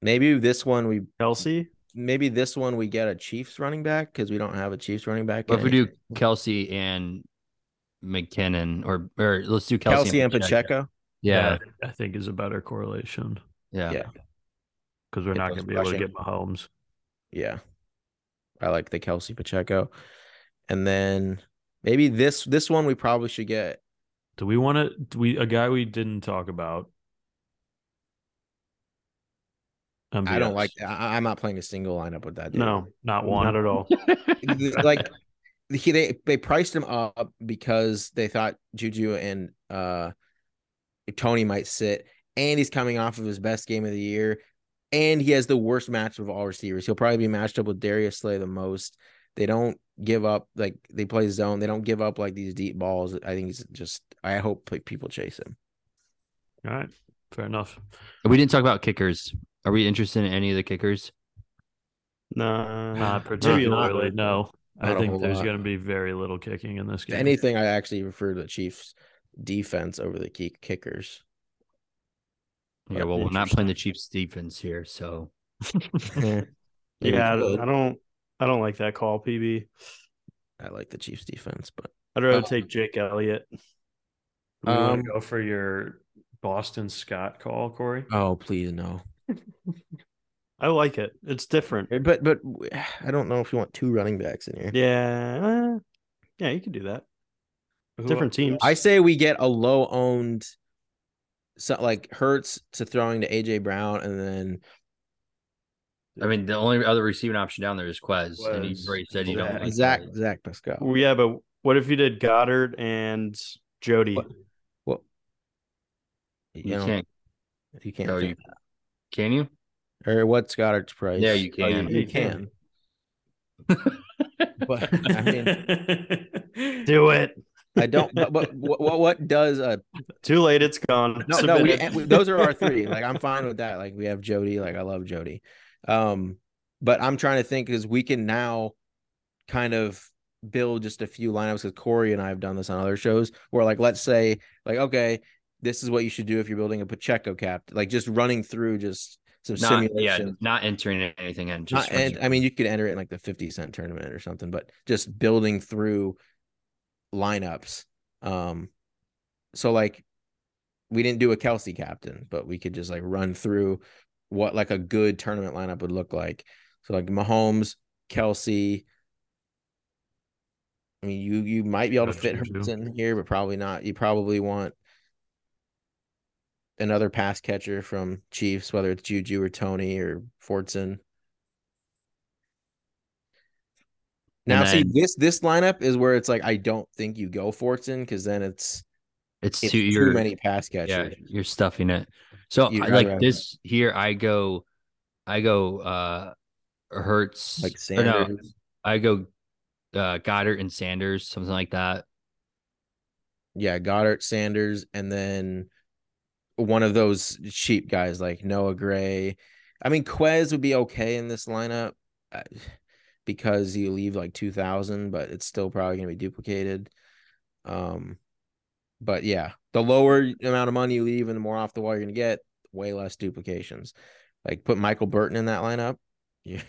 Speaker 1: Maybe this one we
Speaker 2: Kelce.
Speaker 1: maybe this one we get a Chiefs running back because we don't have a Chiefs running back.
Speaker 4: What if we do Kelce and McKinnon, or or let's do Kelce,
Speaker 1: Kelce and Pacheco?
Speaker 4: Yeah,
Speaker 3: I think is a better correlation
Speaker 4: yeah,
Speaker 1: Yeah.
Speaker 3: because we're
Speaker 1: Get
Speaker 3: not going to be able to
Speaker 1: rushing.
Speaker 3: get Mahomes.
Speaker 1: Yeah. I like the Kelce Pacheco. And then maybe this this one we probably should get
Speaker 3: Do we want to? We a guy we didn't talk about?
Speaker 1: I don't like I, I'm not playing a single lineup with that dude.
Speaker 2: No,
Speaker 3: not one.
Speaker 2: not at all.
Speaker 1: like he they they priced him up because they thought Juju and uh Toney might sit, and he's coming off of his best game of the year, and he has the worst match of all receivers. He'll probably be matched up with Darius Slay the most. They don't give up like they play zone. They don't give up like these deep balls. I think he's just. I hope like, people chase him.
Speaker 3: All right, fair enough.
Speaker 4: We didn't talk about kickers. Are we interested in any of the kickers?
Speaker 2: Nah,
Speaker 3: Not particularly.
Speaker 2: little bit.
Speaker 3: No,
Speaker 1: Not
Speaker 3: I
Speaker 1: a
Speaker 3: think there's going to be very little kicking in this
Speaker 1: If
Speaker 3: game.
Speaker 1: anything, I actually refer to the Chiefs defense over the key kickers.
Speaker 4: Yeah, well, we're not playing the. Chiefs defense here, so
Speaker 1: Yeah,
Speaker 2: Yeah. I don't. I don't like that call, PB.
Speaker 1: I like the Chiefs defense, but
Speaker 2: I'd rather
Speaker 1: Uh,
Speaker 2: take Jake Elliott.
Speaker 3: You
Speaker 1: Um,
Speaker 3: go for your Boston Scott call, Corey?
Speaker 1: oh please no.
Speaker 2: I like it. It's different.
Speaker 1: But but I don't know if you want two running backs in here.
Speaker 2: Yeah, uh, yeah, you can do that.
Speaker 3: Who-
Speaker 2: Different teams.
Speaker 1: I say we get a low owned, so like Hurts to throwing to AJ Brown, and then
Speaker 4: I mean the only other receiving option down there is Quez, and you've already said you don't
Speaker 3: Zach.
Speaker 4: like
Speaker 1: Zach
Speaker 4: Quez.
Speaker 1: Zach Pascal.
Speaker 2: Well, yeah, but what if you did Goedert and Jody?
Speaker 1: What? Well, you,
Speaker 4: You
Speaker 1: know,
Speaker 4: can't.
Speaker 1: you can't.
Speaker 4: Oh,
Speaker 1: think
Speaker 4: you can you?
Speaker 1: or what's Goedert's price?
Speaker 4: Yeah, you
Speaker 1: Oh,
Speaker 4: can.
Speaker 1: you,
Speaker 2: You
Speaker 1: can.
Speaker 2: can.
Speaker 1: But I mean,
Speaker 2: Do it.
Speaker 1: I don't. But, but what what- what does a
Speaker 2: Too late. It's gone.
Speaker 1: no no we, those are our three. Like I'm fine with that. Like we have Jody. Like I love Jody. Um, but I'm trying to think because we can now kind of build just a few lineups because Corey and I have done this on other shows where like let's say like okay this is what you should do if you're building a Pacheco cap like just running through just some
Speaker 4: Not yeah,
Speaker 1: simulation.
Speaker 4: not entering anything in. Just
Speaker 1: Not, and I mean, you could enter it in like the 50 cent tournament or something, but just building through lineups. Um, so like we didn't do a Kelce captain, but we could just like run through what like a good tournament lineup would look like. So like Mahomes, Kelce. I mean, you you might be able to fit. Hurts in here, but probably not. You probably want another pass catcher from Chiefs, whether it's Juju or Toney or Fortson. Now,
Speaker 4: And
Speaker 1: see this this lineup is where it's like I don't think you go Fortson because then it's
Speaker 4: it's,
Speaker 1: it's
Speaker 4: too,
Speaker 1: too many pass
Speaker 4: Yeah,
Speaker 1: catchers.
Speaker 4: you're stuffing it. So I- like
Speaker 1: have-
Speaker 4: this here, I go, I go, uh, Hurts,
Speaker 1: Like
Speaker 4: or no,
Speaker 1: Sanders.
Speaker 4: I go, uh, Goedert and Sanders, something like that.
Speaker 1: Yeah, Goedert, Sanders, and then one of those cheap guys like Noah Gray. I mean, Quez would be okay in this lineup uh, because you leave like two thousand, but it's still probably gonna be duplicated. Um, but yeah, the lower amount of money you leave and the more off the wall you're gonna get, way less duplications. Like put Michael Burton in that lineup, you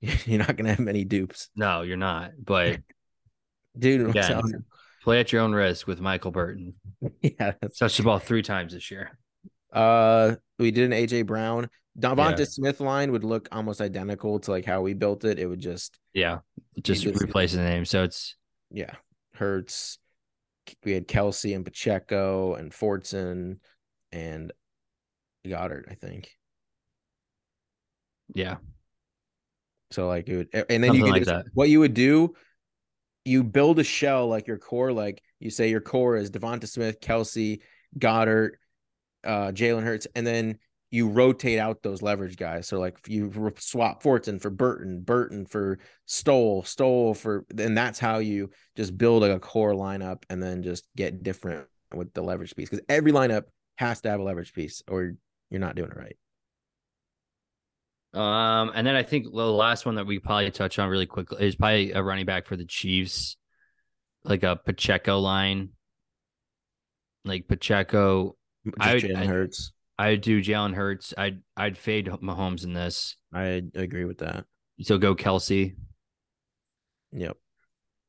Speaker 1: you're not gonna have many dupes,
Speaker 4: No, you're not. But
Speaker 1: dude. I'm
Speaker 4: Yeah.
Speaker 1: telling you.
Speaker 4: play at your own risk with Michael Burton.
Speaker 1: yeah,
Speaker 4: Touched the ball three times this year.
Speaker 1: Uh, we did an AJ Brown. Devonta
Speaker 4: Yeah.
Speaker 1: Smith line would look almost identical to like how we built it. It would just
Speaker 4: Yeah, just
Speaker 1: just-
Speaker 4: replace the name. So it's
Speaker 1: yeah, Hurts. We had Kelce and Pacheco and Fortson and Goedert, I think.
Speaker 4: yeah,
Speaker 1: So like it would, and then you
Speaker 4: Something
Speaker 1: could
Speaker 4: like
Speaker 1: just,
Speaker 4: that.
Speaker 1: what you would do, you build a shell like your core, like you say your core is Devonta Smith, Kelce, Goedert, uh, Jalen Hurts, and then you rotate out those leverage guys. So like you swap Fortson for Burton, Burton for Stoll, Stoll for, and that's how you just build like a core lineup and then just get different with the leverage piece because every lineup has to have a leverage piece or you're not doing it right.
Speaker 4: Um, and then I think the last one that we probably touch on really quickly is probably a running back for the Chiefs, like a Pacheco line. Like Pacheco,
Speaker 1: Just
Speaker 4: I
Speaker 1: Jalen Hurts.
Speaker 4: I'd do Jalen Hurts. I'd I'd fade Mahomes in this.
Speaker 1: I agree with that.
Speaker 4: So go Kelce,
Speaker 1: Yep.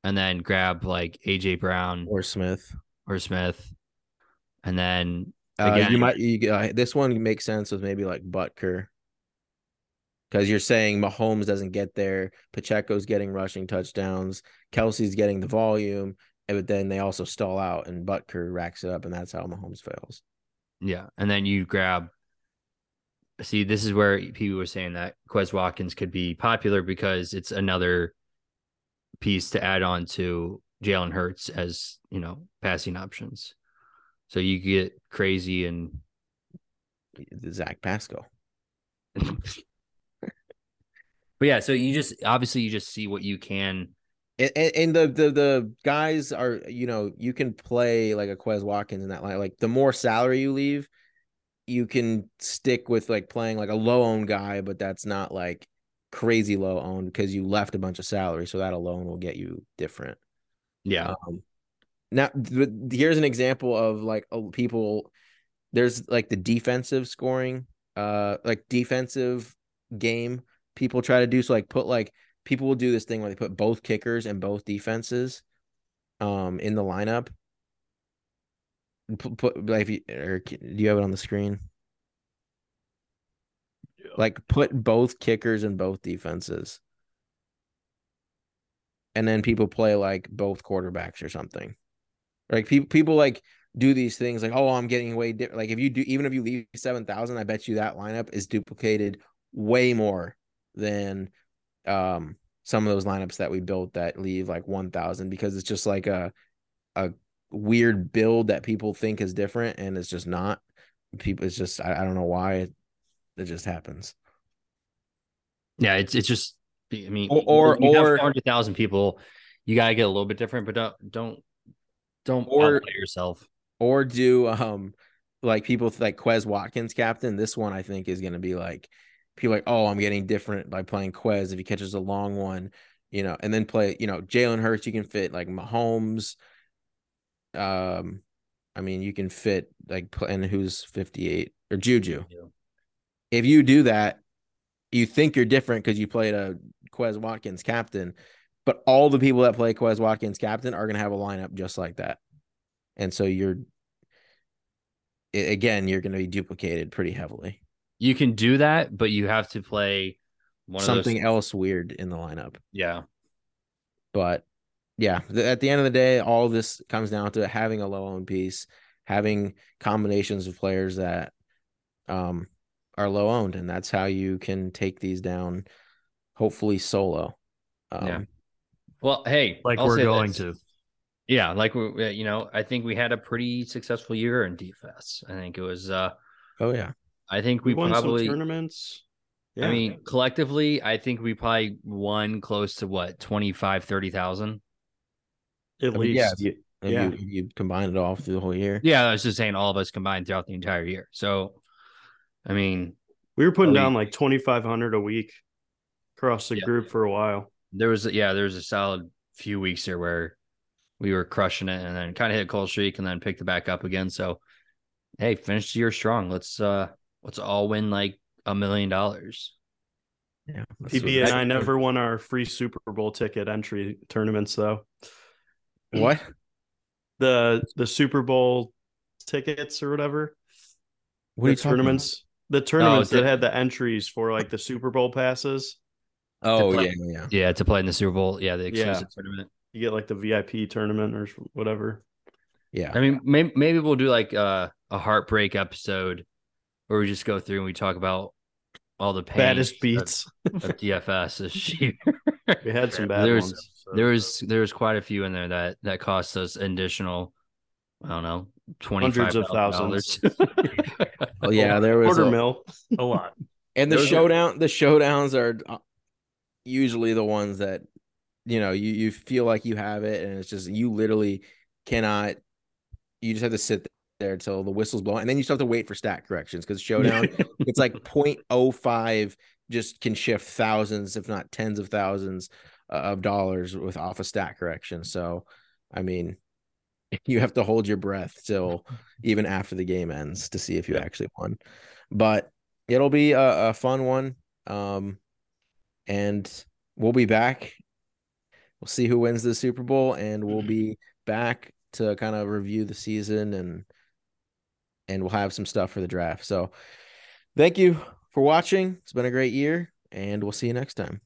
Speaker 4: and then grab like AJ Brown
Speaker 1: Or Smith.
Speaker 4: or Smith, and then
Speaker 1: Uh, you might you uh, this one makes sense with maybe like Butker because you're saying Mahomes doesn't get there, Pacheco's getting rushing touchdowns, Kelce's getting the volume, but then they also stall out and Butker racks it up, and that's how Mahomes fails.
Speaker 4: Yeah, and then you grab. See, this is where people were saying that Quez Watkins could be popular because it's another piece to add on to Jalen Hurts as you know passing options. So you get crazy and
Speaker 1: Zach Pascal.
Speaker 4: but yeah, so you just obviously you just see what you can.
Speaker 1: And, and the, the the guys are you know you can play like a Quez Watkins in that line. Like the more salary you leave, you can stick with like playing like a low owned guy, but that's not like crazy low owned because you left a bunch of salary. So that alone will get you different.
Speaker 4: Yeah.
Speaker 1: Um, now, here's an example of like people. There's like the defensive scoring, uh, like defensive game people try to do. So like put like people will do this thing where they put both kickers and both defenses, um, in the lineup. Put, put like if you or do you have it on the screen? Like put both kickers and both defenses and then people play like both quarterbacks or something. Like people people like do these things like, oh, I'm getting way different. Like if you do, even if you leave seven thousand, I bet you that lineup is duplicated way more than um some of those lineups that we built that leave like one thousand because it's just like a a weird build that people think is different and it's just not. People, it's just I, I don't know why it, it just happens.
Speaker 4: Yeah, it's it's just I mean,
Speaker 1: or or,
Speaker 4: you
Speaker 1: or
Speaker 4: have hundred thousand people, you gotta get a little bit different, but don't don't don't
Speaker 1: Or-
Speaker 4: yourself.
Speaker 1: or do um like people like Quez Watkins captain. This one I think is going to be like people like, oh, I'm getting different by playing Quez if he catches a long one, you know, and then play, you know, Jalen Hurts. You can fit like Mahomes. Um, I mean, you can fit like and who's 58 or Juju.
Speaker 4: Yeah.
Speaker 1: If you do that, you think you're different because you played a Quez Watkins captain, but all the people that play Quez Watkins captain are going to have a lineup just like that. And so you're again, you're going to be duplicated pretty heavily.
Speaker 4: You can do that, but you have to play one
Speaker 1: Something
Speaker 4: of those.
Speaker 1: else weird in the lineup.
Speaker 4: Yeah,
Speaker 1: But yeah, th- at the end of the day, all of this comes down to having a low owned piece, having combinations of players that um are low owned, and that's how you can take these down, hopefully solo. Um,
Speaker 4: Yeah. Well, hey,
Speaker 3: like
Speaker 4: I'll
Speaker 3: we're going
Speaker 4: this.
Speaker 3: to.
Speaker 4: Yeah, like we, uh, you know, I think we had a pretty successful year in DFS. I think it was. uh
Speaker 1: Oh yeah.
Speaker 4: I think
Speaker 2: We,
Speaker 4: we,
Speaker 2: won
Speaker 4: probably.
Speaker 2: some tournaments. Yeah.
Speaker 4: I mean, collectively, I think we probably won close to what 25, 30,000.
Speaker 2: at
Speaker 1: I mean,
Speaker 2: least.
Speaker 1: yeah, if you, if
Speaker 2: Yeah.
Speaker 1: you, if you combine it all through the whole year.
Speaker 4: Yeah, I was just saying all of us combined throughout the entire year. So, I mean,
Speaker 2: we were putting
Speaker 4: At
Speaker 2: down like twenty five hundred a week across the
Speaker 4: Yeah.
Speaker 2: group for a while.
Speaker 4: there was yeah, there was a solid few weeks there where we were crushing it and then kind of hit a cold streak and then picked it back up again. So, hey, finished the year strong. Let's uh let's all win like a million dollars.
Speaker 1: Yeah.
Speaker 2: PB and I never won our free Super Bowl ticket entry tournaments though.
Speaker 1: What?
Speaker 2: The the Super Bowl tickets or whatever.
Speaker 1: What are you
Speaker 2: the
Speaker 1: talking about?
Speaker 2: tournaments. The tournaments
Speaker 4: the-
Speaker 2: that had the entries for like the Super Bowl passes.
Speaker 1: Oh
Speaker 4: play-
Speaker 1: yeah, yeah.
Speaker 4: Yeah, to play in the Super Bowl. Yeah, the
Speaker 2: Yeah.
Speaker 4: exclusive tournament.
Speaker 2: You get like the VIP tournament or whatever.
Speaker 1: Yeah.
Speaker 4: I mean, maybe, maybe we'll do like uh, a heartbreak episode where we just go through and we talk about all the pain
Speaker 2: Baddest beats.
Speaker 4: of DFS this year.
Speaker 2: We had some bad
Speaker 4: There's-
Speaker 2: ones.
Speaker 4: there was there was quite a few in there that that cost us additional I don't know twenty
Speaker 2: Hundreds of thousands.
Speaker 1: Oh yeah, there was
Speaker 2: Quarter
Speaker 1: a-
Speaker 2: mil.
Speaker 3: A lot.
Speaker 1: And the
Speaker 4: Those are-
Speaker 1: showdown, the showdowns are uh, usually the ones that you know you you feel like you have it, and it's just you literally cannot. You just have to sit there until the whistle's blowing, and then you still have to wait for stat corrections because showdown it's like 0.05 just can shift thousands, if not tens of thousands uh, of dollars with off a stat correction. So, I mean, you have to hold your breath till even after the game ends to see if you actually won. But it'll be a, a fun one. Um, and we'll be back. We'll see who wins the Super Bowl, and we'll be back to kind of review the season and and we'll have some stuff for the draft. So thank you for watching. It's been a great year, and we'll see you next time.